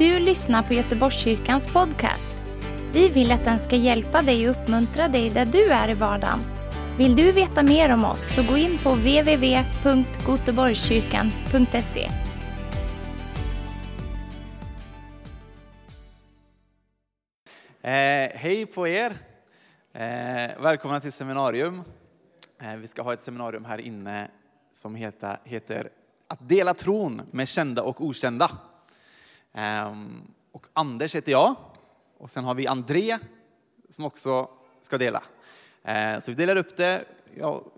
du lyssnar på Göteborgskyrkans podcast. Vi vill att den ska hjälpa dig och uppmuntra dig där du är i vardagen. Vill du veta mer om oss så gå in på www.goteborgskyrkan.se. Eh, hej på er! Eh, välkomna till seminarium. Eh, vi ska ha ett seminarium här inne som heter, heter Att dela tron med kända och okända. Ehm, och Anders heter jag. Och sen har vi André som också ska dela. Ehm, så vi delar upp det.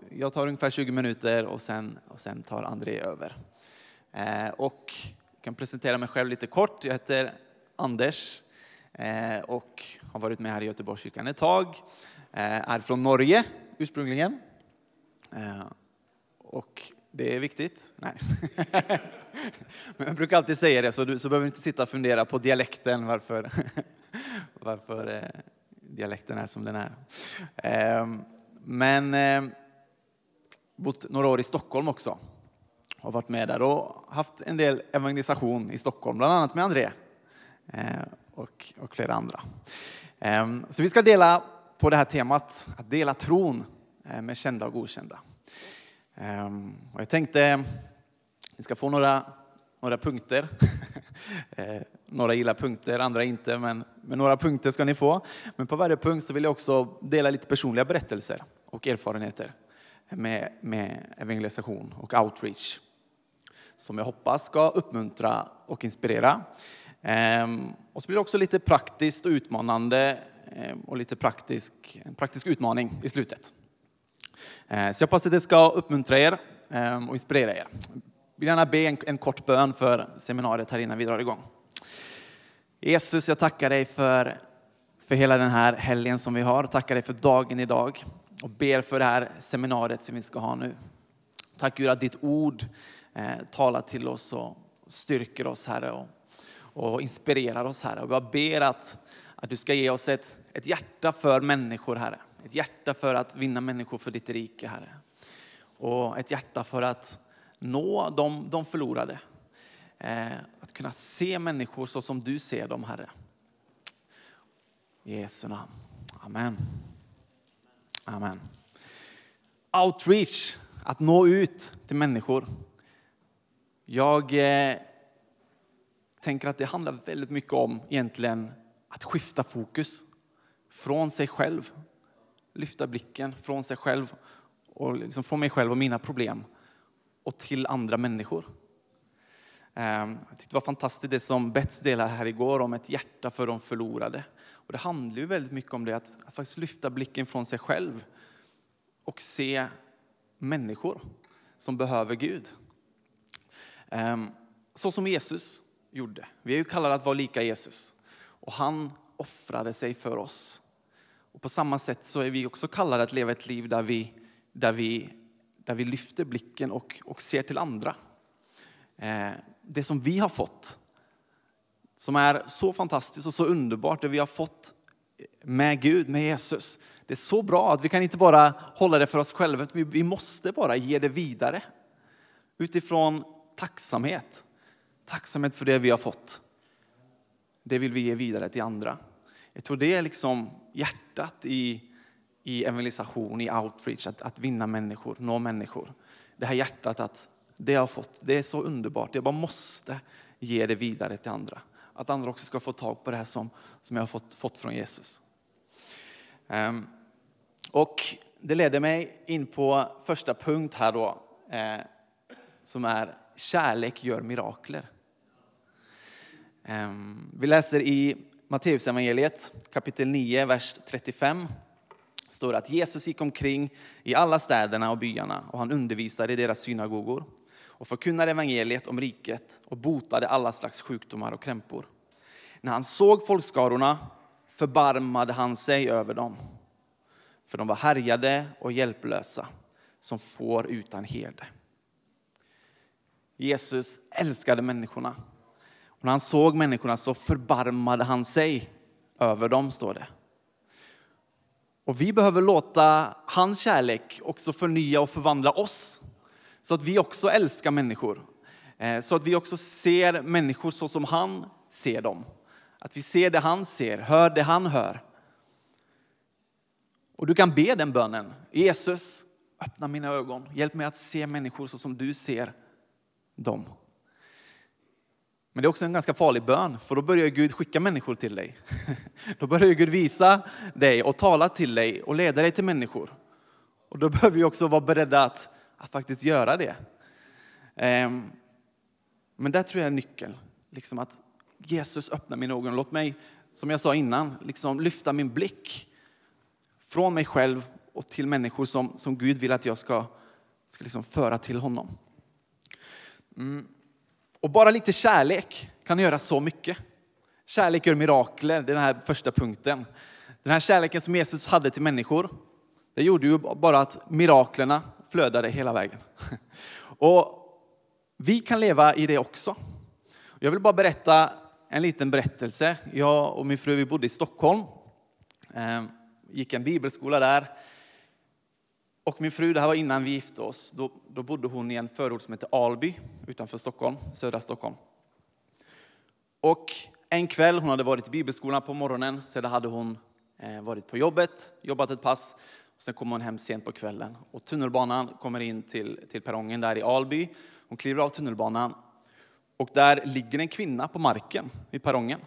Jag, tar ungefär 20 minuter och sen, och sen tar André över. Ehm, och jag kan presentera mig själv lite kort. Jag heter Anders och har varit med här i Göteborgskyrkan ett tag. Är från Norge ursprungligen. Och det är viktigt. Nej. Men jag brukar alltid säga det, så du så behöver inte sitta och fundera på dialekten, varför, varför eh, dialekten är som den är. Eh, men eh, bott några år i Stockholm också. Har varit med där och haft en del evangelisation i Stockholm, bland annat med André eh, och, och flera andra. Eh, så vi ska dela på det här temat, att dela tron eh, med kända och okända. Ehm, och jag tänkte, ni ska få några, några punkter. Eh, några gillar punkter, andra inte, men, men några punkter ska ni få. Men på varje punkt så vill jag också dela lite personliga berättelser och erfarenheter med, med evangelisation och outreach. Som jag hoppas ska uppmuntra och inspirera. Ehm, och så blir det också lite praktiskt och utmanande ehm, och lite praktisk, en praktisk utmaning i slutet. Eh, så jag hoppas att det ska uppmuntra er ehm, och inspirera er. Vill gärna be en, en kort bön för seminariet här innan vi drar igång. Jesus, jag tackar dig för, för hela den här helgen som vi har. Tackar dig för dagen idag och ber för det här seminariet som vi ska ha nu. Tack Gud att ditt ord eh, talar till oss och styrker oss Herre och, och inspirerar oss Herre. Och jag ber att, att du ska ge oss ett, ett hjärta för människor Herre. Ett hjärta för att vinna människor för ditt rike, Herre. Och ett hjärta för att nå de, de förlorade. Eh, att kunna se människor så som du ser dem, Herre. I Jesu namn. Amen. Amen. Outreach, att nå ut till människor. Jag eh, tänker att det handlar väldigt mycket om egentligen att skifta fokus från sig själv lyfta blicken från sig själv och liksom från mig själv och mina problem och till andra människor. Ehm, jag tyckte det var fantastiskt det som Bets delade här igår om ett hjärta för de förlorade. Och det handlar ju väldigt mycket om det att, att faktiskt lyfta blicken från sig själv och se människor som behöver Gud. Ehm, så som Jesus gjorde. Vi är ju kallade att vara lika Jesus. Och han offrade sig för oss. Och på samma sätt så är vi också kallade att leva ett liv där vi, där vi, där vi lyfter blicken och, och ser till andra. Eh, det som vi har fått, som är så fantastiskt och så underbart, det vi har fått med Gud, med Jesus. Det är så bra att vi kan inte bara hålla det för oss själva, vi, vi måste bara ge det vidare. Utifrån tacksamhet. Tacksamhet för det vi har fått. Det vill vi ge vidare till andra. Jag tror det är liksom hjärtat i, i evangelisation, i outreach, att, att vinna människor, nå människor. Det här hjärtat att det jag har fått, det är så underbart. Jag bara måste ge det vidare till andra. Att andra också ska få tag på det här som, som jag har fått, fått från Jesus. Um, och det leder mig in på första punkt här då, eh, som är kärlek gör mirakler. Um, vi läser i Matteusevangeliet kapitel 9, vers 35 står det att Jesus gick omkring i alla städerna och byarna och han undervisade i deras synagogor och förkunnade evangeliet om riket och botade alla slags sjukdomar och krämpor. När han såg folkskarorna förbarmade han sig över dem, för de var härjade och hjälplösa som får utan herde. Jesus älskade människorna och när han såg människorna så förbarmade han sig över dem, står det. Och vi behöver låta hans kärlek också förnya och förvandla oss. Så att vi också älskar människor. Eh, så att vi också ser människor så som han ser dem. Att vi ser det han ser, hör det han hör. Och du kan be den bönen. Jesus, öppna mina ögon. Hjälp mig att se människor så som du ser dem. Men det är också en ganska farlig bön, för då börjar Gud skicka människor till dig. Då börjar Gud visa dig och tala till dig och leda dig till människor. Och då behöver vi också vara beredda att, att faktiskt göra det. Ehm, men där tror jag är nyckeln. Liksom att Jesus öppnar mina ögon. Låt mig, som jag sa innan, liksom lyfta min blick från mig själv och till människor som, som Gud vill att jag ska, ska liksom föra till honom. Mm. Och bara lite kärlek kan göra så mycket. Kärlek gör mirakler, det är den här första punkten. Den här kärleken som Jesus hade till människor, det gjorde ju bara att miraklerna flödade hela vägen. Och vi kan leva i det också. Jag vill bara berätta en liten berättelse. Jag och min fru vi bodde i Stockholm, ehm, gick en bibelskola där. Och min fru, det här var innan vi gifte oss, då, då bodde hon i en förort som heter Alby utanför Stockholm, södra Stockholm. Och en kväll, hon hade varit i bibelskolan på morgonen, sedan hade hon eh, varit på jobbet, jobbat ett pass. Och sen kom hon hem sent på kvällen och tunnelbanan kommer in till, till perrongen där i Alby. Hon kliver av tunnelbanan och där ligger en kvinna på marken vid perrongen.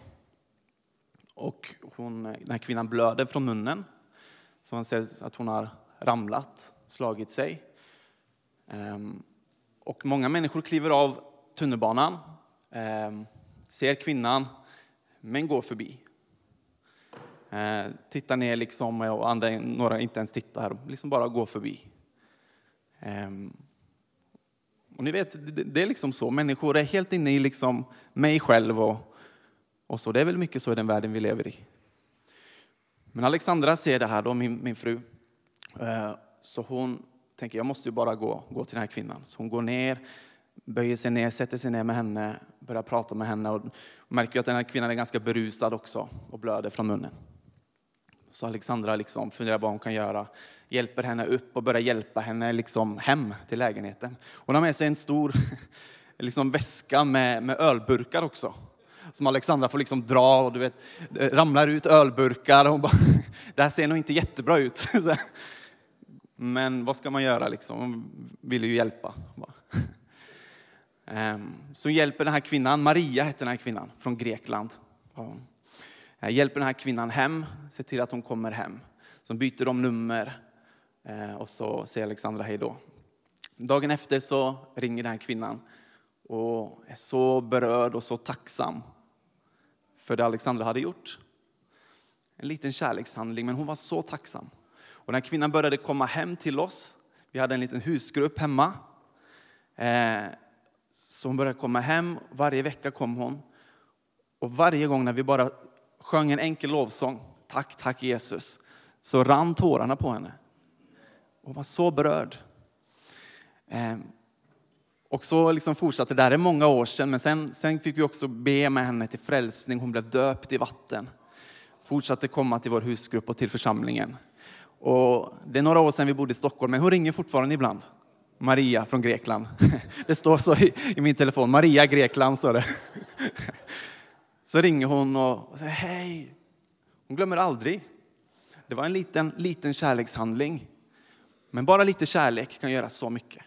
Och hon, den här kvinnan blöder från munnen. Så man ser att hon har ramlat, slagit sig. Ehm, och många människor kliver av tunnelbanan, ehm, ser kvinnan, men går förbi. Eh, tittar ner liksom, och andra, några inte ens tittar, liksom bara går förbi. Ehm, och ni vet, det är liksom så. Människor är helt inne i liksom mig själv och, och så. Det är väl mycket så i den världen vi lever i. Men Alexandra ser det här, då, min, min fru. Eh, så hon tänker, jag måste ju bara gå, gå till den här kvinnan. Så hon går ner, böjer sig ner, sätter sig ner med henne, börjar prata med henne och märker att den här kvinnan är ganska berusad också och blöder från munnen. Så Alexandra liksom funderar på vad hon kan göra, hjälper henne upp och börjar hjälpa henne liksom hem till lägenheten. Hon har med sig en stor liksom väska med, med ölburkar också. Som Alexandra får liksom dra och du vet, eh, ramlar ut ölburkar. Och hon bara, det här ser nog inte jättebra ut. Men vad ska man göra liksom? Hon vill ju hjälpa. Ehm, så hjälper den här kvinnan, Maria hette den här kvinnan, från Grekland. Eh, hjälper den här kvinnan hem, ser till att hon kommer hem. Så byter de nummer eh, och så säger Alexandra hej då. Dagen efter så ringer den här kvinnan och är så berörd och så tacksam för det Alexandra hade gjort. En liten kärlekshandling, men hon var så tacksam. Och när kvinnan började komma hem till oss, vi hade en liten husgrupp hemma, eh, så hon började komma hem, varje vecka kom hon. Och varje gång när vi bara sjöng en enkel lovsång, tack, tack Jesus, så rann tårarna på henne. Hon var så berörd. Ehm, och så liksom fortsatte det, här är många år sedan, men sen, sen fick vi också be med henne till frälsning. Hon blev döpt i vatten. Fortsatte komma till vår husgrupp och till församlingen. Och det är några år sedan vi bodde i Stockholm, men hon ringer fortfarande ibland. Maria från Grekland. Det står så i, i min telefon, Maria Grekland står det. Så ringer hon och säger hej. Hon glömmer aldrig. Det var en liten, liten kärlekshandling. Men bara lite kärlek kan göra så mycket.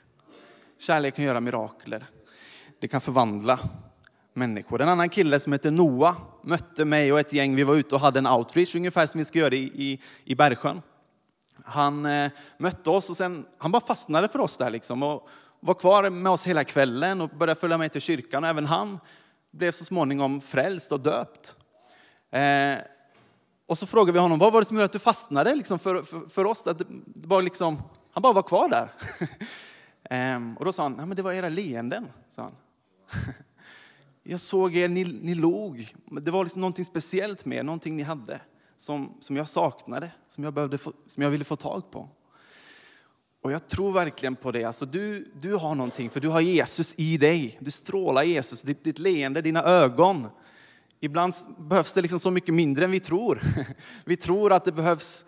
Kärlek kan göra mirakler. Det kan förvandla människor. En annan kille som heter Noah mötte mig och ett gäng. Vi var ute och hade en outreach, ungefär som vi ska göra i, i, i Bergsjön. Han eh, mötte oss och sen, han bara fastnade för oss där liksom och var kvar med oss hela kvällen och började följa med till kyrkan. Och även han blev så småningom frälst och döpt. Eh, och så frågade vi honom, vad var det som gjorde att du fastnade liksom för, för, för oss? Att det var liksom, han bara var kvar där. Ehm, och då sa han, Nej, men det var era leenden. Sa han. Jag såg er, ni, ni log. Det var liksom någonting speciellt med er, någonting ni hade som, som jag saknade, som jag, behövde få, som jag ville få tag på. Och jag tror verkligen på det. Alltså du, du har någonting, för du har Jesus i dig. Du strålar Jesus, ditt, ditt leende, dina ögon. Ibland behövs det liksom så mycket mindre än vi tror. Vi tror att det behövs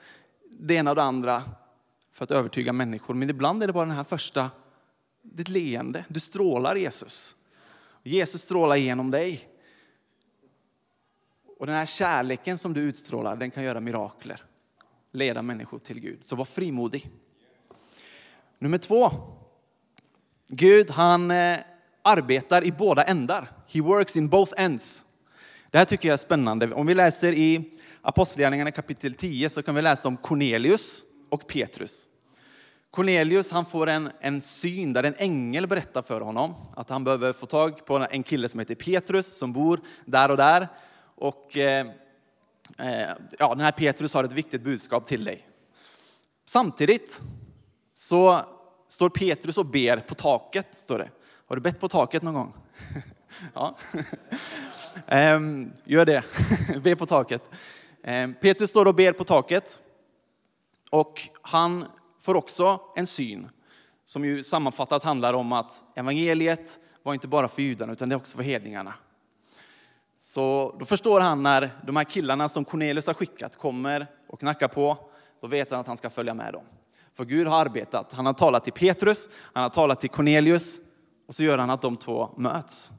det ena och det andra för att övertyga människor. Men ibland är det bara den här första ditt leende. Du strålar Jesus. Jesus strålar genom dig. Och den här kärleken som du utstrålar, den kan göra mirakler. Leda människor till Gud. Så var frimodig. Nummer två. Gud han eh, arbetar i båda ändar. He works in both ends. Det här tycker jag är spännande. Om vi läser i Apostlagärningarna kapitel 10 så kan vi läsa om Cornelius och Petrus. Cornelius han får en, en syn där en ängel berättar för honom att han behöver få tag på en kille som heter Petrus som bor där och där. Och eh, eh, ja, den här Petrus har ett viktigt budskap till dig. Samtidigt så står Petrus och ber på taket. Står det. Har du bett på taket någon gång? ja. Ehm, gör det, be på taket. Ehm, Petrus står och ber på taket. Och han får också en syn som ju sammanfattat handlar om att evangeliet var inte bara för judarna utan det är också för hedningarna. Så då förstår han när de här killarna som Cornelius har skickat kommer och knackar på, då vet han att han ska följa med dem. För Gud har arbetat. Han har talat till Petrus, han har talat till Cornelius och så gör han att de två möts.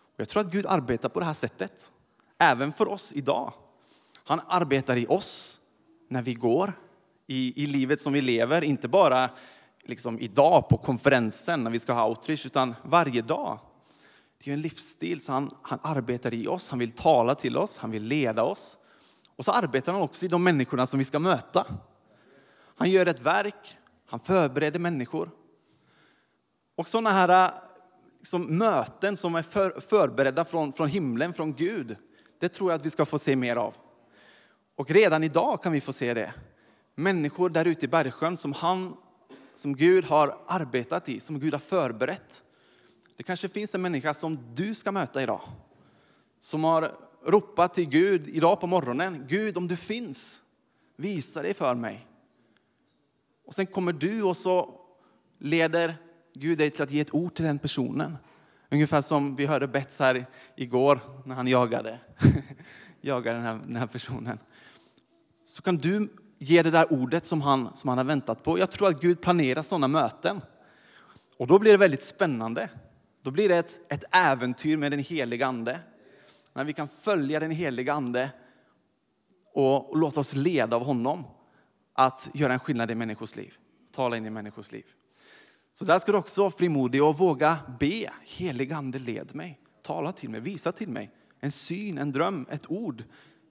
Och jag tror att Gud arbetar på det här sättet, även för oss idag. Han arbetar i oss när vi går, i, i livet som vi lever, inte bara liksom idag på konferensen när vi ska ha outreach, utan varje dag. Det är en livsstil, så han, han arbetar i oss, han vill tala till oss, han vill leda oss. Och så arbetar han också i de människorna som vi ska möta. Han gör ett verk, han förbereder människor. Och sådana här liksom, möten som är för, förberedda från, från himlen, från Gud, det tror jag att vi ska få se mer av. Och redan idag kan vi få se det. Människor där ute i Bergsjön som, han, som Gud har arbetat i, som Gud har förberett. Det kanske finns en människa som du ska möta idag. Som har ropat till Gud idag på morgonen. Gud om du finns, visa dig för mig. Och sen kommer du och så leder Gud dig till att ge ett ord till den personen. Ungefär som vi hörde Bets här igår när han jagade, jagade den, här, den här personen. Så kan du ge det där ordet som han, som han har väntat på. Jag tror att Gud planerar sådana möten. Och då blir det väldigt spännande. Då blir det ett, ett äventyr med den helige ande. När vi kan följa den helige ande och, och låta oss leda av honom att göra en skillnad i människors liv. Tala in i människors liv. Så där ska du också vara frimodig och våga be. Helig ande led mig. Tala till mig, visa till mig. En syn, en dröm, ett ord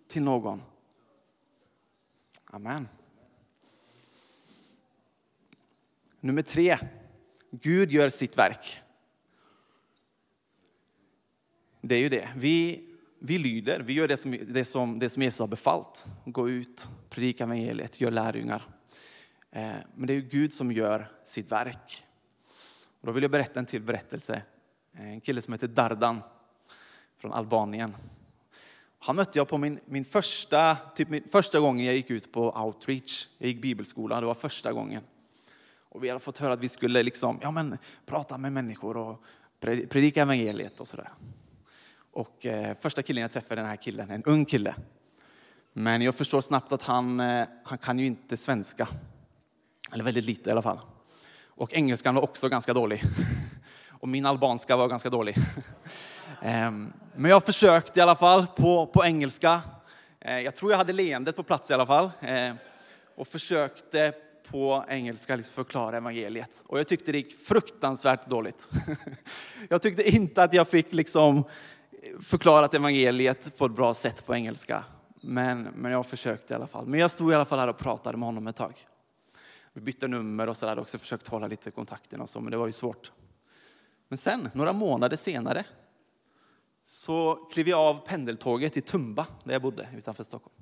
till någon. Amen. Nummer tre. Gud gör sitt verk. Det är ju det. Vi, vi lyder, vi gör det som, det, som, det som Jesus har befallt. Gå ut, predika evangeliet, gör lärjungar. Eh, men det är ju Gud som gör sitt verk. Och då vill jag berätta en till berättelse. En kille som heter Dardan från Albanien. Han mötte jag på min, min, första, typ min första gången jag gick ut på outreach. Jag gick bibelskola, det var första gången. Och vi hade fått höra att vi skulle liksom, ja, men, prata med människor och predika evangeliet och sådär. Och eh, första killen jag träffade, den här killen, en ung kille. Men jag förstår snabbt att han, eh, han kan ju inte svenska. Eller väldigt lite i alla fall. Och engelskan var också ganska dålig. Och min albanska var ganska dålig. Ehm, men jag försökte i alla fall på, på engelska. Eh, jag tror jag hade leendet på plats i alla fall. Eh, och försökte på engelska liksom förklara evangeliet. Och jag tyckte det gick fruktansvärt dåligt. Jag tyckte inte att jag fick liksom förklarat evangeliet på ett bra sätt på engelska. Men, men jag försökte i alla fall. Men jag stod i alla fall här och pratade med honom ett tag. Vi bytte nummer och sådär också, försökt hålla lite kontakten och så, men det var ju svårt. Men sen, några månader senare, så klev jag av pendeltåget i Tumba, där jag bodde utanför Stockholm.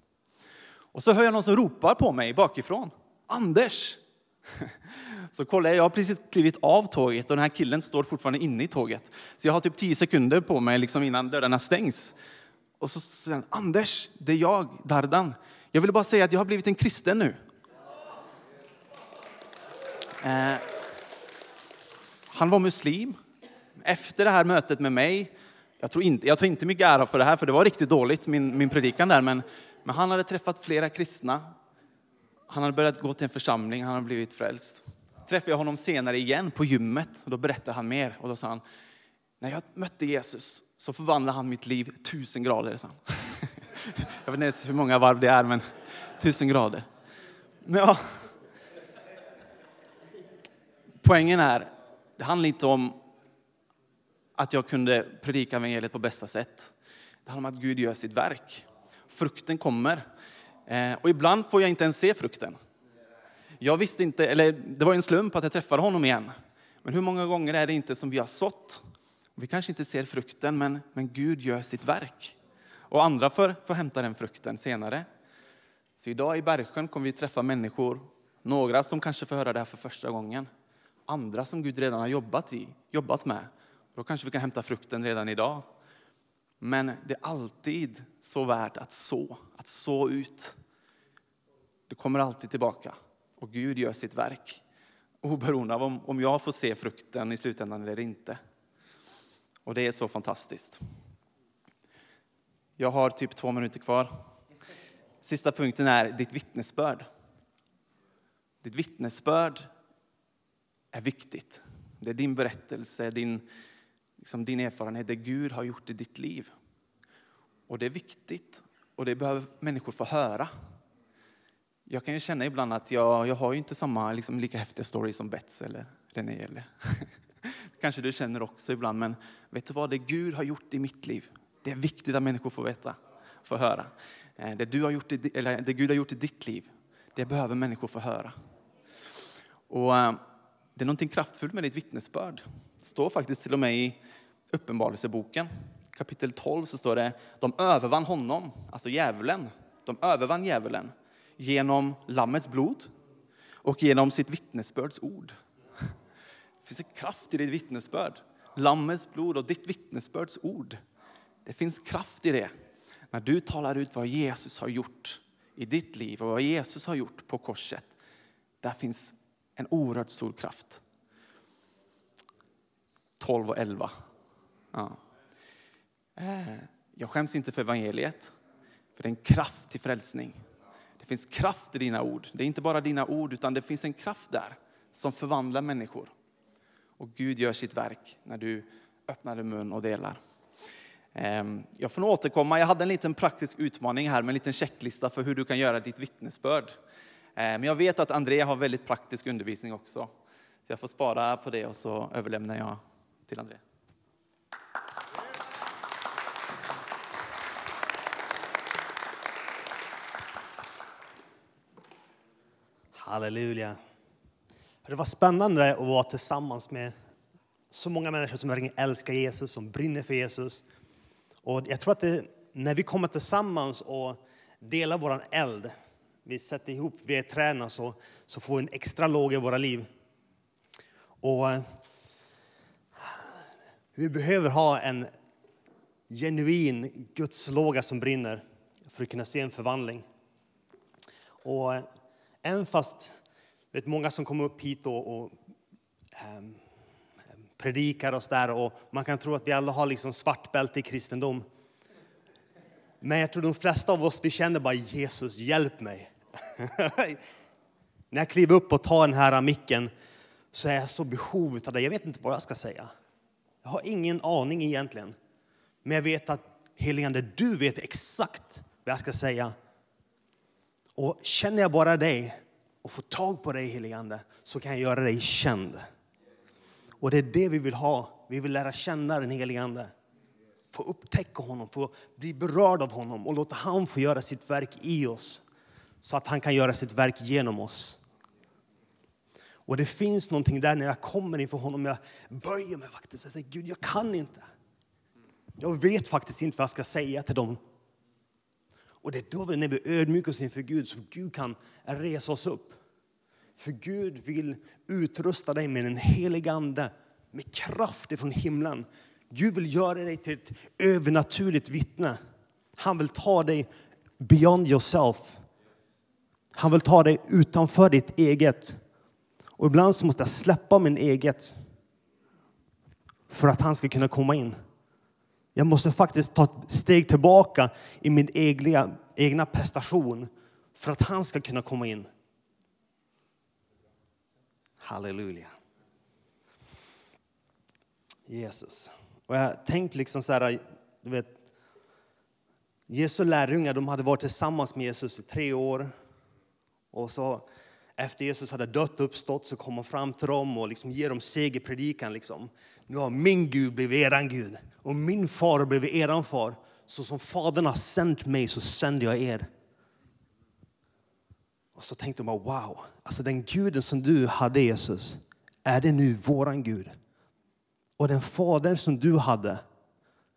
Och så hör jag någon som ropar på mig bakifrån. Anders! Så kollar jag, jag har precis klivit av tåget och den här killen står fortfarande inne i tåget. Så jag har typ tio sekunder på mig liksom innan dörrarna stängs. Och så säger han, Anders, det är jag, Dardan. Jag vill bara säga att jag har blivit en kristen nu. Eh, han var muslim. Efter det här mötet med mig, jag, tror inte, jag tar inte mycket ära för det här, för det var riktigt dåligt, min, min predikan där, men, men han hade träffat flera kristna. Han hade börjat gå till en församling, han hade blivit frälst. Träffade jag honom senare igen på gymmet och då berättade han mer. Och då sa han, när jag mötte Jesus så förvandlade han mitt liv tusen grader. Sa han. Jag vet inte ens hur många varv det är, men tusen grader. Men ja. Poängen är, det handlar inte om att jag kunde predika evangeliet på bästa sätt. Det handlar om att Gud gör sitt verk. Frukten kommer. Eh, och ibland får jag inte ens se frukten. Jag visste inte, eller det var en slump att jag träffade honom igen. Men hur många gånger är det inte som vi har sått? Vi kanske inte ser frukten, men, men Gud gör sitt verk. Och andra får, får hämta den frukten senare. Så idag i Bergsjön kommer vi träffa människor, några som kanske får höra det här för första gången. Andra som Gud redan har jobbat, i, jobbat med. Då kanske vi kan hämta frukten redan idag. Men det är alltid så värt att så, att så ut. Du kommer alltid tillbaka och Gud gör sitt verk. Oberoende av om, om jag får se frukten i slutändan eller inte. Och det är så fantastiskt. Jag har typ två minuter kvar. Sista punkten är ditt vittnesbörd. Ditt vittnesbörd är viktigt. Det är din berättelse, din, liksom din erfarenhet, det Gud har gjort i ditt liv. Och det är viktigt och det behöver människor få höra. Jag kan ju känna ibland att jag, jag har ju inte samma liksom, lika häftiga story som Bets eller René. Eller. Kanske du känner också ibland, men vet du vad? Det Gud har gjort i mitt liv, det är viktigt att människor får veta, får höra. Eh, det, du har gjort i, eller det Gud har gjort i ditt liv, det behöver människor få höra. Och eh, det är någonting kraftfullt med ditt vittnesbörd. Det står faktiskt till och med i Uppenbarelseboken, kapitel 12, så står det, de övervann honom, alltså djävulen. De övervann djävulen genom Lammets blod och genom sitt vittnesbörds ord. Det finns en kraft i ditt vittnesbörd. Lammets blod och ditt vittnesbörds ord. Det finns kraft i det. När du talar ut vad Jesus har gjort i ditt liv och vad Jesus har gjort på korset. Där finns en oerhört stor kraft. 12 och 11. Ja. Eh, jag skäms inte för evangeliet, för det är en kraft till frälsning finns kraft i dina ord. Det är inte bara dina ord, utan det finns en kraft där som förvandlar människor. Och Gud gör sitt verk när du öppnar din mun och delar. Ehm, jag får nog återkomma. Jag hade en liten praktisk utmaning här med en liten checklista för hur du kan göra ditt vittnesbörd. Ehm, men jag vet att André har väldigt praktisk undervisning också. Så jag får spara på det och så överlämnar jag till André. Halleluja. Det var spännande att vara tillsammans med så många människor som verkligen älskar Jesus, som brinner för Jesus. Och jag tror att det, när vi kommer tillsammans och delar vår eld, vi sätter ihop vedträden så, så får vi en extra låg i våra liv. Och vi behöver ha en genuin Gudslåga som brinner för att kunna se en förvandling. Och Även fast vet, många som kommer upp hit och, och um, predikar och där och man kan tro att vi alla har liksom svart bälte i kristendom. Men jag tror de flesta av oss vi känner bara Jesus, hjälp mig. När jag kliver upp och tar den här micken så är jag så behov av det. Jag vet inte vad jag ska säga. Jag har ingen aning egentligen. Men jag vet att heligande, du vet exakt vad jag ska säga. Och känner jag bara dig och får tag på dig heligande så kan jag göra dig känd. Och det är det vi vill ha. Vi vill lära känna den heligande. Få upptäcka honom, få bli berörd av honom och låta han få göra sitt verk i oss. Så att han kan göra sitt verk genom oss. Och det finns någonting där när jag kommer inför honom. Jag böjer mig faktiskt. Jag säger Gud, jag kan inte. Jag vet faktiskt inte vad jag ska säga till dem och det är då när vi ödmjukar oss inför Gud som Gud kan resa oss upp. För Gud vill utrusta dig med en helig ande, med kraft från himlen. Gud vill göra dig till ett övernaturligt vittne. Han vill ta dig beyond yourself. Han vill ta dig utanför ditt eget. Och ibland så måste jag släppa min eget för att han ska kunna komma in. Jag måste faktiskt ta ett steg tillbaka i min egna, egna prestation för att han ska kunna komma in. Halleluja. Jesus. Och jag tänkte liksom så här, du vet, Jesu lärjungar de hade varit tillsammans med Jesus i tre år. Och så efter Jesus hade dött och uppstått så kom han fram till dem och liksom ger dem segerpredikan. Liksom. Nu har min Gud blivit eran Gud och min far har blivit eran far. Så som Fadern har sänt mig så sänder jag er. Och så tänkte man, wow, alltså den guden som du hade Jesus, är det nu våran Gud? Och den fadern som du hade,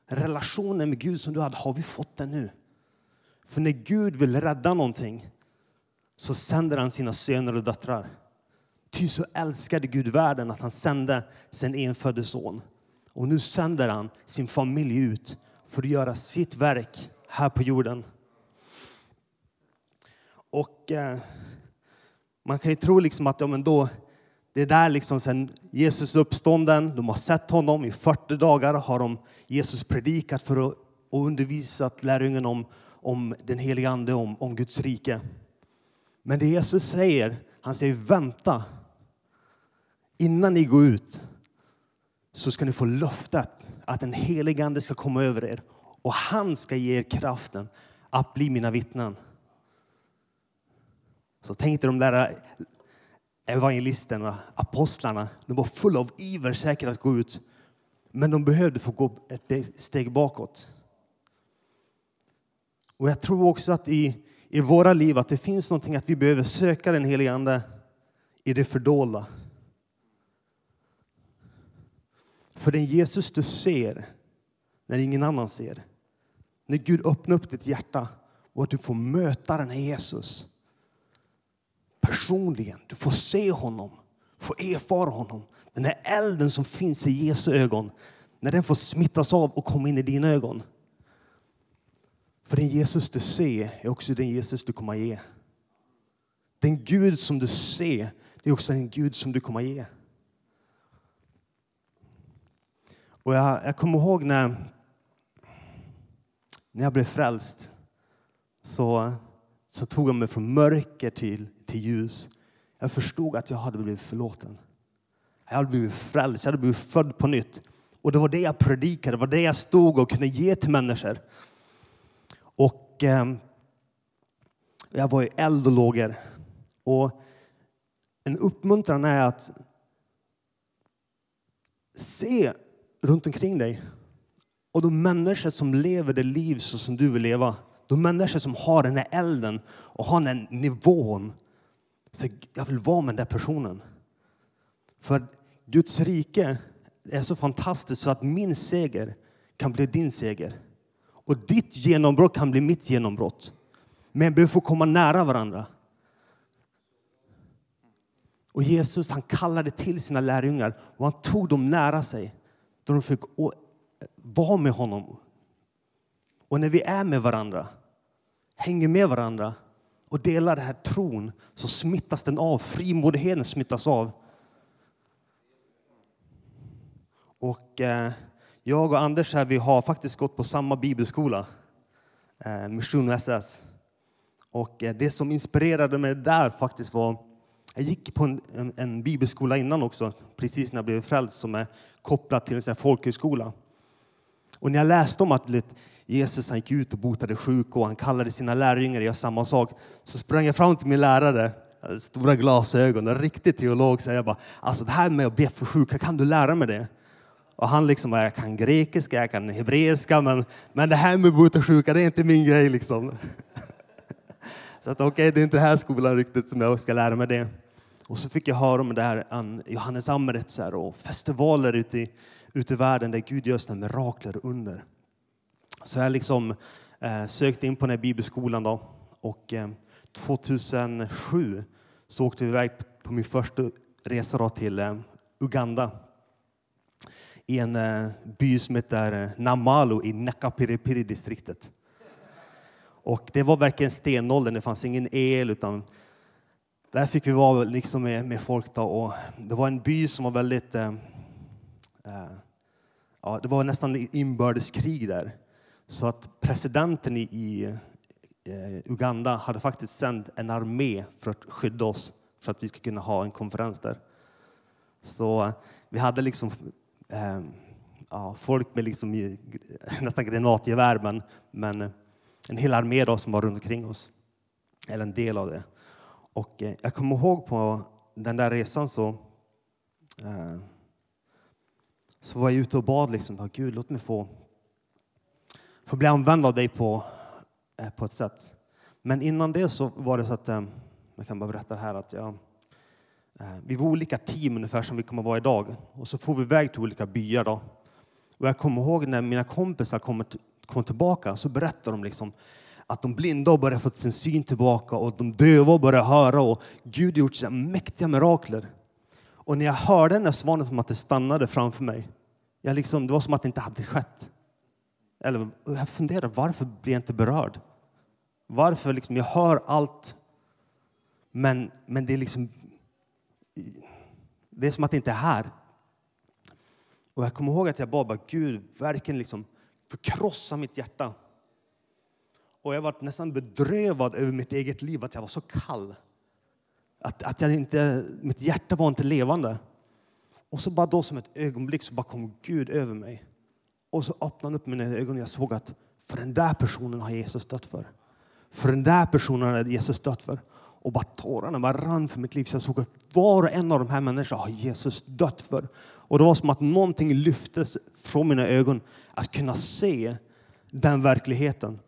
relationen med Gud som du hade, har vi fått den nu? För när Gud vill rädda någonting så sänder han sina söner och döttrar. Ty så älskade Gud världen att han sände sin enfödde son. Och nu sänder han sin familj ut för att göra sitt verk här på jorden. Och eh, man kan ju tro liksom att ja, men då, det är där liksom sen Jesus uppstånden, de har sett honom i 40 dagar, har de Jesus predikat för att och undervisat lärjungen om, om den heliga Ande, om, om Guds rike. Men det Jesus säger, han säger vänta. Innan ni går ut så ska ni få löftet att den helige Ande ska komma över er och han ska ge er kraften att bli mina vittnen. Så tänkte de där evangelisterna, apostlarna, de var fulla av iver säkert att gå ut. Men de behövde få gå ett steg bakåt. Och jag tror också att i, i våra liv att det finns någonting att vi behöver söka den helige Ande i det fördolda. För den Jesus du ser när ingen annan ser. När Gud öppnar upp ditt hjärta och att du får möta den här Jesus personligen. Du får se honom, få erfara honom. Den här elden som finns i Jesu ögon, när den får smittas av och komma in i dina ögon. För den Jesus du ser är också den Jesus du kommer att ge. Den Gud som du ser, det är också den Gud som du kommer att ge. Och jag, jag kommer ihåg när, när jag blev frälst så, så tog jag mig från mörker till, till ljus. Jag förstod att jag hade blivit förlåten. Jag hade blivit frälst, jag hade blivit född på nytt. Och det var det jag predikade, det var det jag stod och kunde ge till människor. Och eh, jag var i eld och lågor. Och en uppmuntran är att se runt omkring dig och de människor som lever det liv så som du vill leva. De människor som har den här elden och har den nivån. Så jag vill vara med den där personen. För Guds rike är så fantastiskt så att min seger kan bli din seger. Och ditt genombrott kan bli mitt genombrott. Men vi får komma nära varandra. Och Jesus han kallade till sina lärjungar och han tog dem nära sig. Då de fick vara med honom. Och när vi är med varandra, hänger med varandra och delar den här tron så smittas den av. Frimodigheten smittas av. Och eh, jag och Anders här, vi har faktiskt gått på samma bibelskola, eh, Mission SS. Och eh, det som inspirerade mig där faktiskt var, jag gick på en, en, en bibelskola innan också, precis när jag blev frälst, som är kopplad till en folkhögskola. Och när jag läste om att Jesus han gick ut och botade sjuka och han kallade sina lärjungar att göra samma sak, så sprang jag fram till min lärare, stora glasögon, en riktig teolog, så jag bara, alltså det här med att be för sjuka, kan du lära mig det? Och han liksom, jag kan grekiska, jag kan hebreiska, men, men det här med bota sjuka, det är inte min grej liksom. Så att okej, okay, det är inte den här skolan riktigt som jag ska lära mig det. Och så fick jag höra om det här Johannes Amrets och festivaler ute i, ute i världen där Gud gör sina mirakler under. Så jag liksom eh, sökte in på den här bibelskolan då. Och eh, 2007 så åkte vi iväg på min första resa då till eh, Uganda i en eh, by som heter eh, Namalo i Nakapiripiri-distriktet. Och det var verkligen stenåldern, det fanns ingen el utan där fick vi vara liksom med, med folk. Då, och det var en by som var väldigt... Eh, eh, ja, det var nästan inbördeskrig där. Så att presidenten i, i eh, Uganda hade faktiskt sänt en armé för att skydda oss för att vi skulle kunna ha en konferens där. Så vi hade liksom eh, ja, folk med liksom, nästan granatgevär, men, men eh, en hel armé då som var runt omkring oss. Eller en del av det. Och eh, jag kommer ihåg på den där resan så, eh, så var jag ute och bad liksom, Gud låt mig få, få bli använd av dig på, eh, på ett sätt. Men innan det så var det så att, eh, jag kan bara berätta här att jag, Eh, vi var olika team ungefär som vi kommer att vara idag. Och så får vi iväg till olika byar då. Och jag kommer ihåg när mina kompisar kom, kom tillbaka så berättade de liksom att de blinda börjat få sin syn tillbaka och de döva börjat höra och Gud har gjort sina mäktiga mirakler. Och när jag hörde den så var det som att det stannade framför mig. Jag liksom, det var som att det inte hade skett. Eller jag funderar, varför blir jag inte berörd? Varför liksom, jag hör allt, men, men det är liksom, det är som att det inte är här. Och jag kommer ihåg att jag bad bara, Gud, verkligen liksom förkrossa mitt hjärta. Och jag var nästan bedrövad över mitt eget liv, att jag var så kall. Att, att jag inte, mitt hjärta var inte levande. Och så bara då som ett ögonblick så bara kom Gud över mig. Och så öppnade han upp mina ögon och jag såg att för den där personen har Jesus dött för. För den där personen har Jesus dött för. Och bara tårarna bara rann för mitt liv. Så jag såg att var och en av de här människorna har Jesus dött för. Och det var som att någonting lyftes från mina ögon. Att kunna se den verkligheten.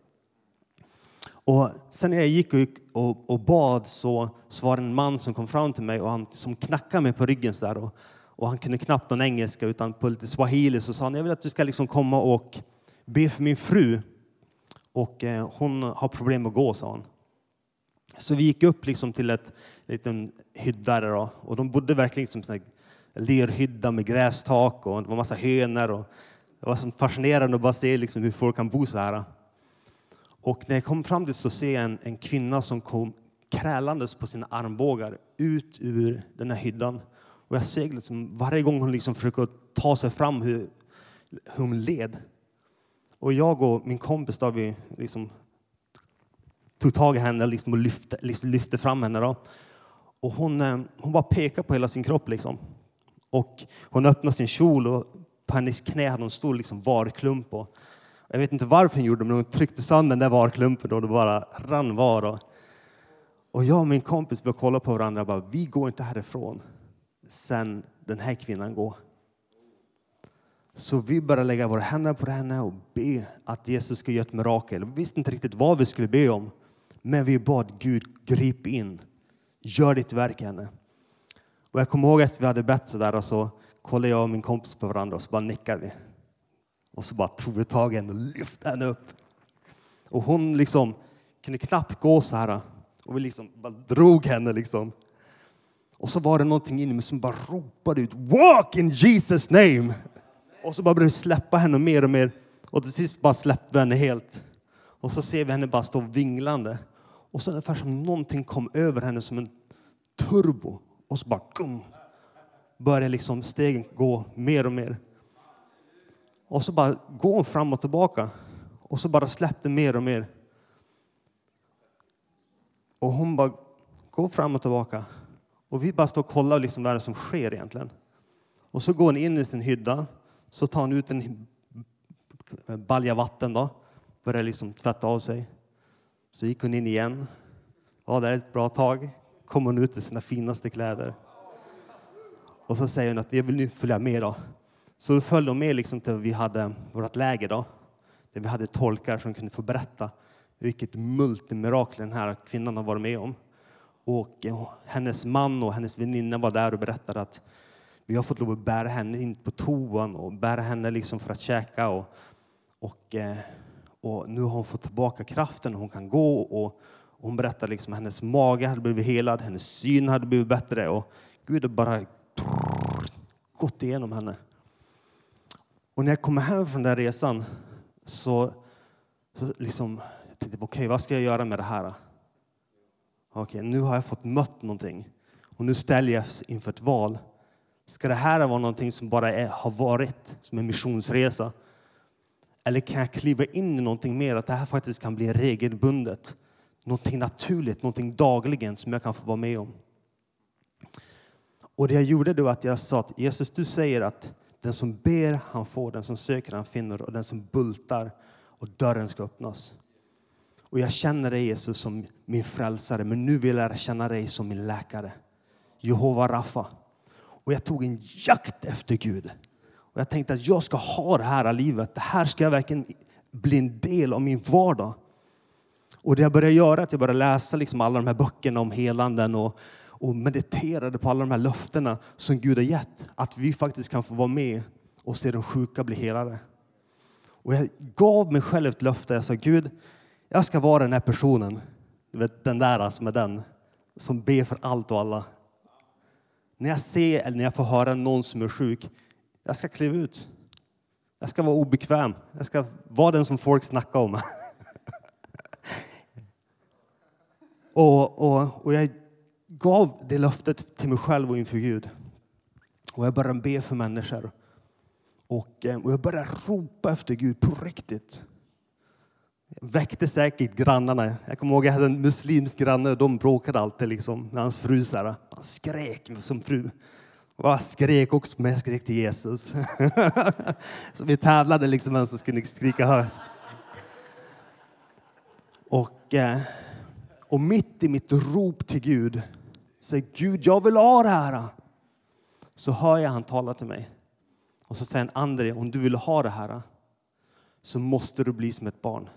Och sen när jag gick och, och, och, bad så, så var det en man som kom fram till mig och han som knackade mig på ryggen så där. Och, och han kunde knappt någon engelska utan på lite swahili så sa han, jag vill att du ska liksom komma och be för min fru. Och eh, hon har problem med att gå, sa han. Så vi gick upp liksom till ett liten hydda där då, och de bodde verkligen som en lerhydda med grästak och det var massa hönor. Och det var så fascinerande att bara se liksom hur folk kan bo så här. Och när jag kom fram dit så ser jag en, en kvinna som kom krälandes på sina armbågar ut ur den här hyddan. Och jag ser liksom varje gång hon liksom försöker ta sig fram hur, hur hon led. Och jag och min kompis då, vi liksom tog tag i henne liksom och lyfte, liksom lyfte fram henne. Då. Och hon, eh, hon bara pekade på hela sin kropp. Liksom. Och hon öppnade sin kjol och på hennes knä hade hon en stor liksom varklump. Och jag vet inte varför hon gjorde det, men hon tryckte sönder den där varklumpen och det bara rann var. Då. och jag och min kompis vi kollade på varandra och bara, vi går inte härifrån sen den här kvinnan går. Så vi började lägga våra händer på henne och be att Jesus skulle göra ett mirakel. Vi visste inte riktigt vad vi skulle be om, men vi bad Gud, grip in. Gör ditt verk i henne. Och jag kommer ihåg att vi hade bett så där och så kollade jag och min kompis på varandra och så bara nickade vi. Och så bara tog vi tag i henne och lyfte henne upp. Och hon liksom kunde knappt gå så här. Och vi liksom bara drog henne liksom. Och så var det någonting inne mig som bara ropade ut Walk in Jesus name! Och så bara började vi släppa henne mer och mer. Och till sist bara släppte vi henne helt. Och så ser vi henne bara stå vinglande. Och så ungefär som någonting kom över henne som en turbo. Och så bara gum, började liksom stegen gå mer och mer. Och så bara går hon fram och tillbaka. Och så bara släppte mer och mer. Och hon bara går fram och tillbaka. Och vi bara står och kollar liksom vad det som sker egentligen. Och så går hon in i sin hydda. Så tar hon ut en balja vatten då. Börjar liksom tvätta av sig. Så gick hon in igen. Ja, det är ett bra tag. Kom hon ut i sina finaste kläder. Och så säger hon att vi vill nu följa med då. Så följde hon med liksom till vi hade vårt läger då, där vi hade tolkar som kunde få berätta vilket multimirakel den här kvinnan har varit med om. Och eh, hennes man och hennes väninna var där och berättade att vi har fått lov att bära henne in på toan och bära henne liksom för att käka. Och, och, eh, och nu har hon fått tillbaka kraften och hon kan gå. Och, hon berättar liksom att hennes mage hade blivit helad, hennes syn hade blivit bättre. Och Gud har bara gått igenom henne. Och när jag kommer hem från den resan så, så liksom, jag tänkte, jag, okej, okay, vad ska jag göra med det här? Okej, okay, nu har jag fått mött någonting och nu ställer jag inför ett val. Ska det här vara någonting som bara är, har varit som en missionsresa? Eller kan jag kliva in i någonting mer, att det här faktiskt kan bli regelbundet? Någonting naturligt, någonting dagligen som jag kan få vara med om. Och det jag gjorde då var att jag sa att Jesus, du säger att den som ber, han får. Den som söker, han finner. Och den som bultar, och dörren ska öppnas. Och jag känner dig Jesus som min frälsare, men nu vill jag lära känna dig som min läkare. Jehova Rafa. Och jag tog en jakt efter Gud. Och jag tänkte att jag ska ha det här livet. Det här ska jag verkligen bli en del av min vardag. Och det jag började göra är att jag började läsa liksom alla de här böckerna om helanden och, och mediterade på alla de här löftena som Gud har gett. Att vi faktiskt kan få vara med och se de sjuka bli helade. Och jag gav mig själv ett löfte. Jag sa Gud, jag ska vara den här personen. Du vet den där alltså som är den som ber för allt och alla. När jag ser eller när jag får höra någon som är sjuk, jag ska kliva ut. Jag ska vara obekväm. Jag ska vara den som folk snackar om. och, och, och jag gav det löftet till mig själv och inför Gud. Och jag började be för människor. Och, eh, och jag började ropa efter Gud på riktigt. Jag väckte säkert grannarna. Jag kommer ihåg jag hade en muslimsk granne. De bråkade alltid liksom, med hans fru. Så här. Han skrek som fru. Och jag skrek också, men jag skrek till Jesus. så vi tävlade liksom vem som skulle skrika högst. Och, eh, och mitt i mitt rop till Gud säger Gud, jag vill ha det här. Så hör jag han tala till mig. Och så säger han, André, om du vill ha det här så måste du bli som ett barn.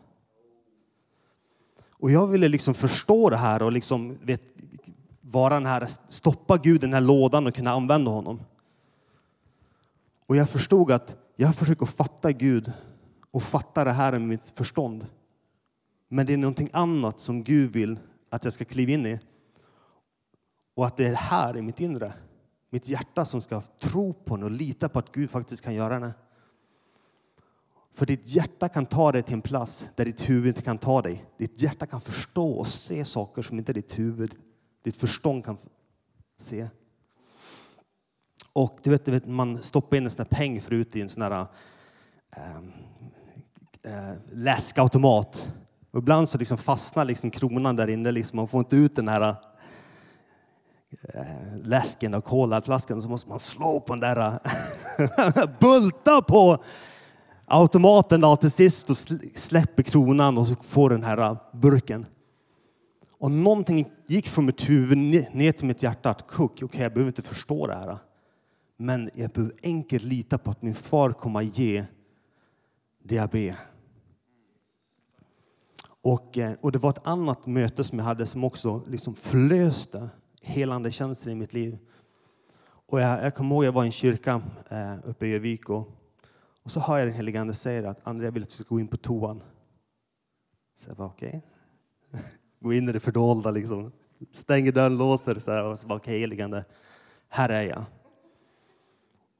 Och jag ville liksom förstå det här och liksom, vet, vara den här, stoppa Gud i den här lådan och kunna använda honom. Och jag förstod att jag försöker fatta Gud och fatta det här med mitt förstånd. Men det är någonting annat som Gud vill att jag ska kliva in i. Och att det är här i mitt inre, mitt hjärta som ska tro på honom och lita på att Gud faktiskt kan göra det. För ditt hjärta kan ta dig till en plats där ditt huvud inte kan ta dig. Ditt hjärta kan förstå och se saker som inte ditt huvud, ditt förstånd kan se. Och du vet, du vet man stoppar in en sån här peng förut i en sån här äh, äh, läskautomat. Och ibland så liksom fastnar liksom kronan där inne. Liksom. Man får inte ut den här äh, läsken och kolaflaskan. Så måste man slå på den där, bulta på automaten då till sist och släpper kronan och så får den här äh, burken. Och någonting gick från mitt huvud ner till mitt hjärta. Att okej, okay, jag behöver inte förstå det här. Men jag behöver enkelt lita på att min far kommer att ge det jag ber. Och, eh, och det var ett annat möte som jag hade som också liksom förlöste helande tjänster i mitt liv. Och jag, jag kommer ihåg jag var i en kyrka eh, uppe i Övik och och så hör jag den helige Ande säga att Andrea vill att du ska gå in på toan. Så jag bara okej. Okay. Gå in i det fördolda liksom. Stänger dörren, låser så här, och så bara okej okay, helige här är jag.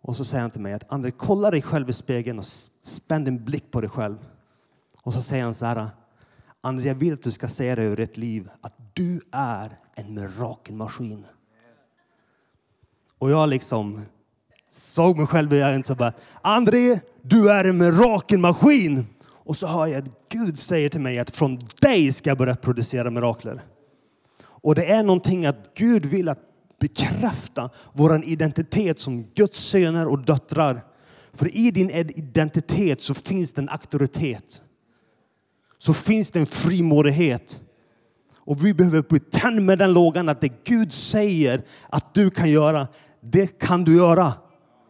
Och så säger han till mig att André, kolla dig själv i spegeln och spänn din blick på dig själv. Och så säger han så här. André, jag vill att du ska säga det över ditt liv att du är en mirakelmaskin. Och jag liksom såg mig själv i ögonen och bara André, du är en mirakelmaskin. Och så hör jag att Gud säger till mig att från dig ska jag börja producera mirakler. Och det är någonting att Gud vill att bekräfta vår identitet som Guds söner och döttrar. För i din identitet så finns det en auktoritet. Så finns det en frimodighet. Och vi behöver bli tänd med den lågan att det Gud säger att du kan göra, det kan du göra.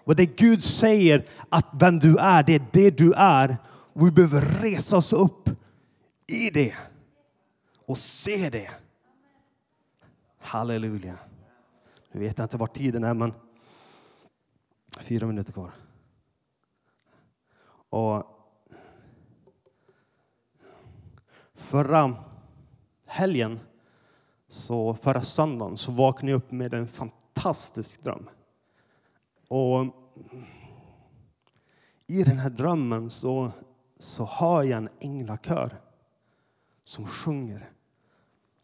Och det Gud säger att vem du är, det är det du är. Och vi behöver resa oss upp i det och se det. Halleluja. Nu vet jag inte var tiden är, men fyra minuter kvar. Och förra helgen, så förra söndagen, så vaknade jag upp med en fantastisk dröm. Och i den här drömmen så, så hör jag en änglakör som sjunger.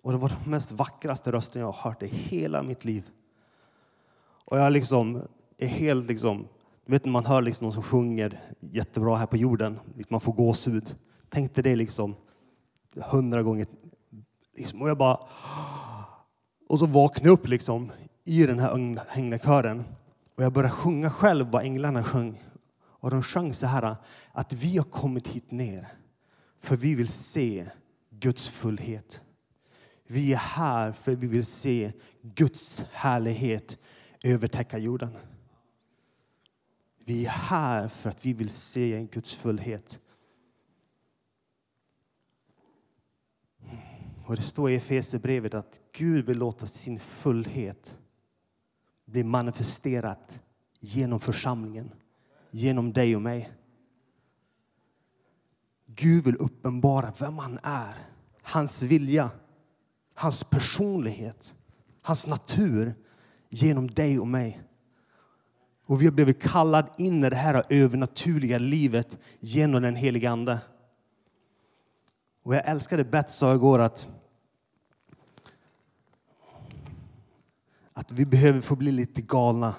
Och det var den mest vackraste rösten jag har hört i hela mitt liv. Och jag liksom är helt liksom, du vet när man hör liksom någon som sjunger jättebra här på jorden, liksom man får gåshud. Tänk dig det liksom hundra gånger. Liksom, och jag bara... Och så vaknade jag upp liksom i den här änglakören. Och jag började sjunga själv vad änglarna sjöng. Och de sjöng så här att vi har kommit hit ner för vi vill se Guds fullhet. Vi är här för att vi vill se Guds härlighet övertäcka jorden. Vi är här för att vi vill se Guds fullhet. Och det står i Efesierbrevet att Gud vill låta sin fullhet bli manifesterat genom församlingen, genom dig och mig. Gud vill uppenbara vem han är, hans vilja, hans personlighet, hans natur genom dig och mig. Och vi har blivit kallade in i det här övernaturliga livet genom den helige Ande. Och jag älskade Beth sa igår att, att vi behöver få bli lite galna.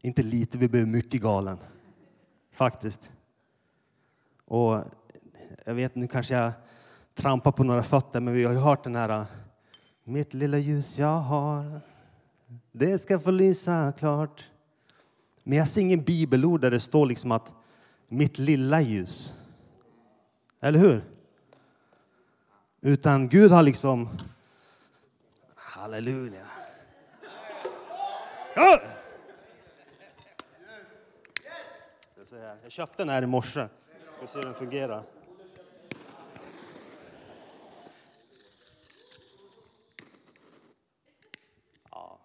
Inte lite, vi blev mycket galen. Faktiskt. Och jag vet, nu kanske jag trampar på några fötter, men vi har ju hört den här Mitt lilla ljus jag har, det ska få lysa klart. Men jag ser ingen bibelord där det står liksom att mitt lilla ljus. Eller hur? Utan Gud har liksom... Halleluja. Ja! Jag köpte den här i morse. Ska se hur den fungerar. Ja.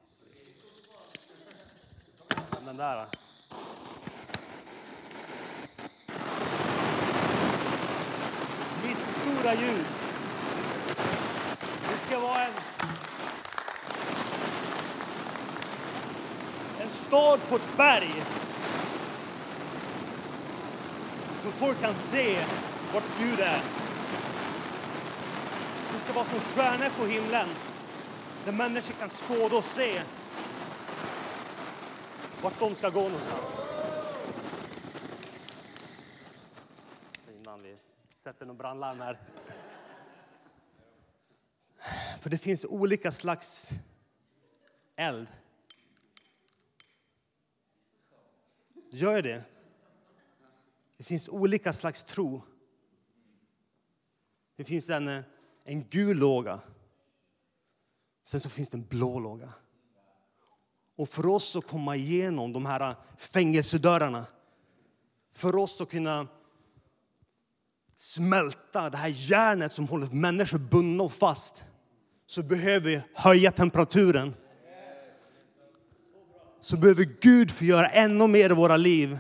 Den där. Mitt stora ljus. Det ska vara en... En stad på ett berg så folk kan se vart Gud är. Det ska vara som stjärnor på himlen där människor kan skåda och se vart de ska gå någonstans. Innan vi sätter någon brandlarm här. För det finns olika slags eld. Gör det? Det finns olika slags tro. Det finns en, eh, en gul låga. Sen så finns det en blå låga. Och för oss att komma igenom de här eh, fängelsedörrarna, för oss att kunna smälta det här järnet som håller människor bundna och fast, så behöver vi höja temperaturen. Så behöver Gud få göra ännu mer i våra liv.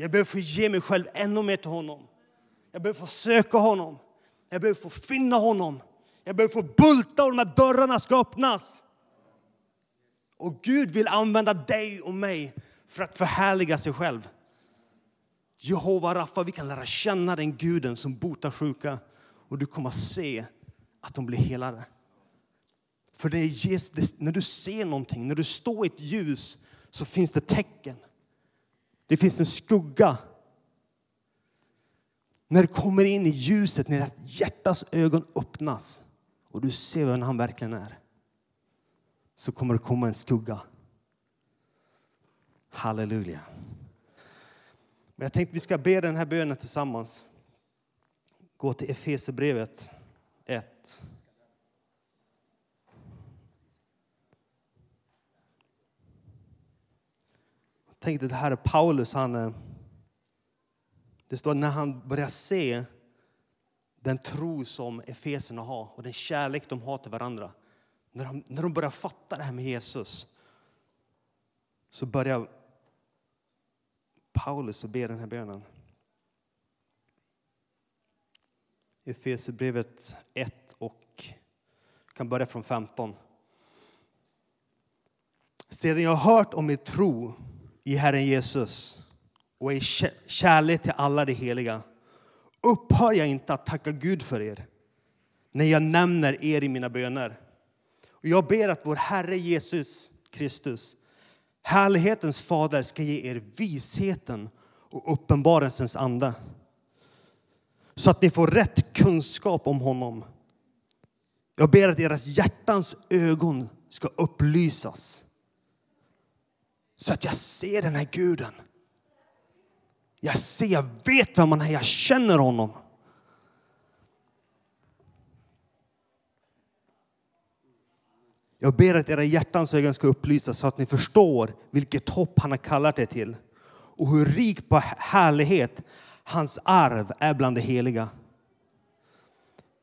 Jag behöver få ge mig själv ännu mer till honom. Jag behöver få söka honom. Jag behöver få finna honom. Jag behöver få bulta och de här dörrarna ska öppnas. Och Gud vill använda dig och mig för att förhärliga sig själv. Jehova Raffa, vi kan lära känna den guden som botar sjuka och du kommer att se att de blir helade. För när du ser någonting, när du står i ett ljus så finns det tecken. Det finns en skugga. När du kommer in i ljuset, när ditt hjärtas ögon öppnas och du ser vem han verkligen är, så kommer det komma en skugga. Halleluja. Men jag tänkte vi ska be den här bönen tillsammans. Gå till Efesierbrevet 1. Tänk dig, det här är Paulus. Han, eh, det står när han börjar se den tro som Efeserna har och den kärlek de har till varandra. När de, när de börjar fatta det här med Jesus så börjar Paulus att be den här bönen. Efesierbrevet 1 och kan börja från 15. Sedan jag har hört om er tro i Herren Jesus och i kärlek till alla de heliga upphör jag inte att tacka Gud för er när jag nämner er i mina böner. Och jag ber att vår Herre Jesus Kristus, härlighetens fader, ska ge er visheten och uppenbarelsens ande så att ni får rätt kunskap om honom. Jag ber att deras hjärtans ögon ska upplysas så att jag ser den här guden. Jag ser, jag vet vem han är, jag känner honom. Jag ber att era hjärtans ögon ska upplysas så att ni förstår vilket hopp han har kallat er till och hur rik på härlighet hans arv är bland de heliga.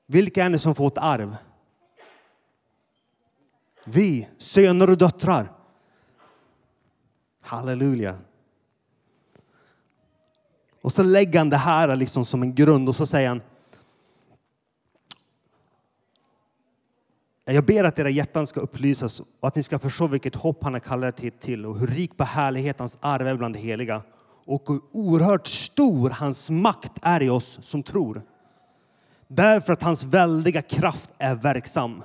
Vilka är ni som fått arv? Vi, söner och döttrar. Halleluja. Och så lägger han det här liksom som en grund och så säger han Jag ber att era hjärtan ska upplysas och att ni ska förstå vilket hopp han har kallat er till och hur rik på härlighet hans arv är bland de heliga och hur oerhört stor hans makt är i oss som tror. Därför att hans väldiga kraft är verksam.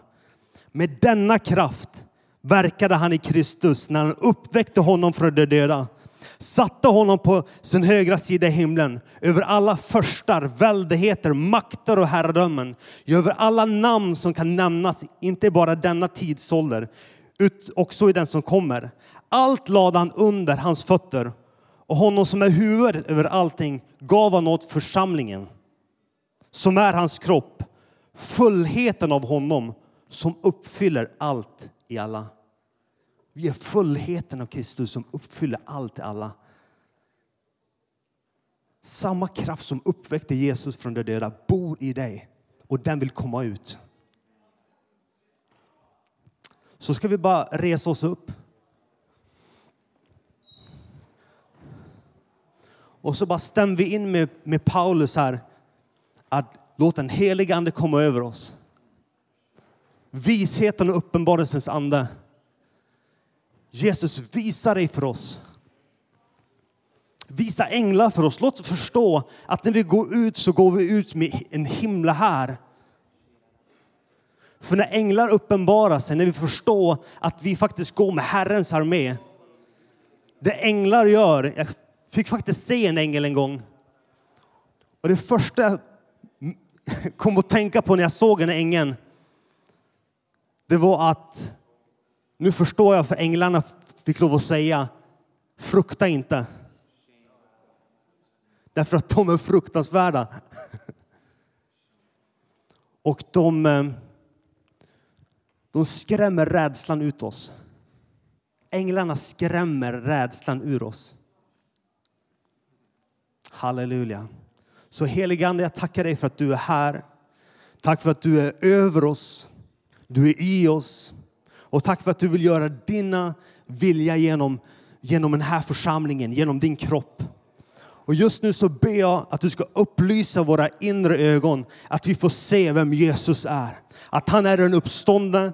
Med denna kraft verkade han i Kristus när han uppväckte honom från de döda satte honom på sin högra sida i himlen över alla förstar, väldigheter, makter och herradömen. Över alla namn som kan nämnas, inte bara denna tidsålder, utan också i den som kommer. Allt lade han under hans fötter och honom som är huvudet över allting gav han åt församlingen, som är hans kropp, fullheten av honom som uppfyller allt i alla. Vi är fullheten av Kristus som uppfyller allt i alla. Samma kraft som uppväckte Jesus från de döda bor i dig och den vill komma ut. Så ska vi bara resa oss upp. Och så bara stämmer vi in med, med Paulus här att låt den heliga ande komma över oss. Visheten och uppenbarelsens ande. Jesus, visa dig för oss. Visa änglar för oss. Låt oss förstå att när vi går ut så går vi ut med en himla här. För när änglar uppenbarar sig, när vi förstår att vi faktiskt går med Herrens armé. Det änglar gör, jag fick faktiskt se en ängel en gång. Och det första jag kom att tänka på när jag såg den ängeln, det var att nu förstår jag för änglarna fick lov att säga, frukta inte. Därför att de är fruktansvärda. Och de, eh, de skrämmer rädslan ut oss. Änglarna skrämmer rädslan ur oss. Halleluja. Så heligande, jag tackar dig för att du är här. Tack för att du är över oss. Du är i oss. Och tack för att du vill göra dina vilja genom, genom den här församlingen, genom din kropp. Och just nu så ber jag att du ska upplysa våra inre ögon, att vi får se vem Jesus är. Att han är den uppståndne,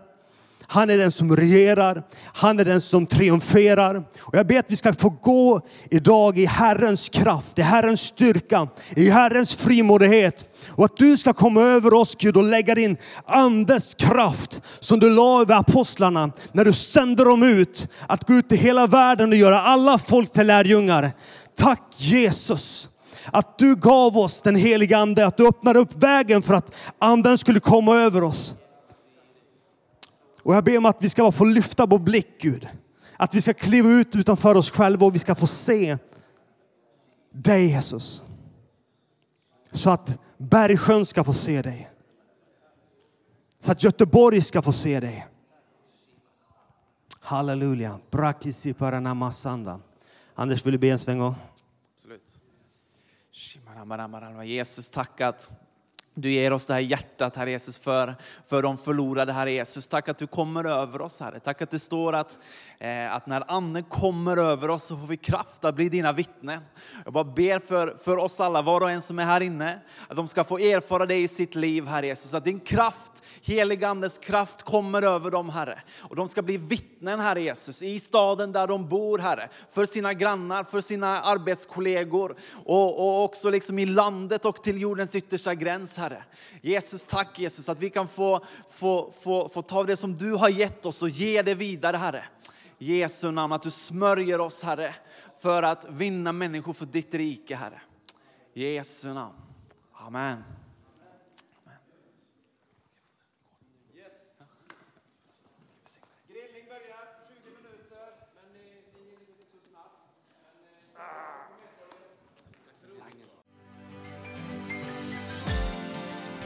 han är den som regerar, han är den som triumferar. Och jag ber att vi ska få gå idag i Herrens kraft, i Herrens styrka, i Herrens frimodighet. Och att du ska komma över oss Gud och lägga din andes kraft som du la över apostlarna när du sände dem ut att gå ut i hela världen och göra alla folk till lärjungar. Tack Jesus att du gav oss den heliga ande, att du öppnade upp vägen för att anden skulle komma över oss. Och jag ber om att vi ska få lyfta vår blick Gud. Att vi ska kliva ut utanför oss själva och vi ska få se dig Jesus. Så att Bergsjön ska få se dig. Så att Göteborg ska få se dig. Halleluja. Brakisi paranamasanda. Anders, vill du be en sväng? Absolut. Jesus, tack att du ger oss det här hjärtat, Herre Jesus, för, för de förlorade, Herre Jesus. Tack att du kommer över oss, Herre. Tack att det står att, eh, att när Anden kommer över oss så får vi kraft att bli dina vittnen. Jag bara ber för, för oss alla, var och en som är här inne, att de ska få erfara dig i sitt liv, Herre Jesus. Att din kraft, helig Andes kraft kommer över dem, Herre. Och de ska bli vittnen, Herre Jesus, i staden där de bor, Herre. För sina grannar, för sina arbetskollegor och, och också liksom i landet och till jordens yttersta gräns, Herre. Herre. Jesus, tack Jesus att vi kan få, få, få, få ta det som du har gett oss och ge det vidare Herre. Jesu namn, att du smörjer oss Herre för att vinna människor för ditt rike Herre. Jesu namn. Amen.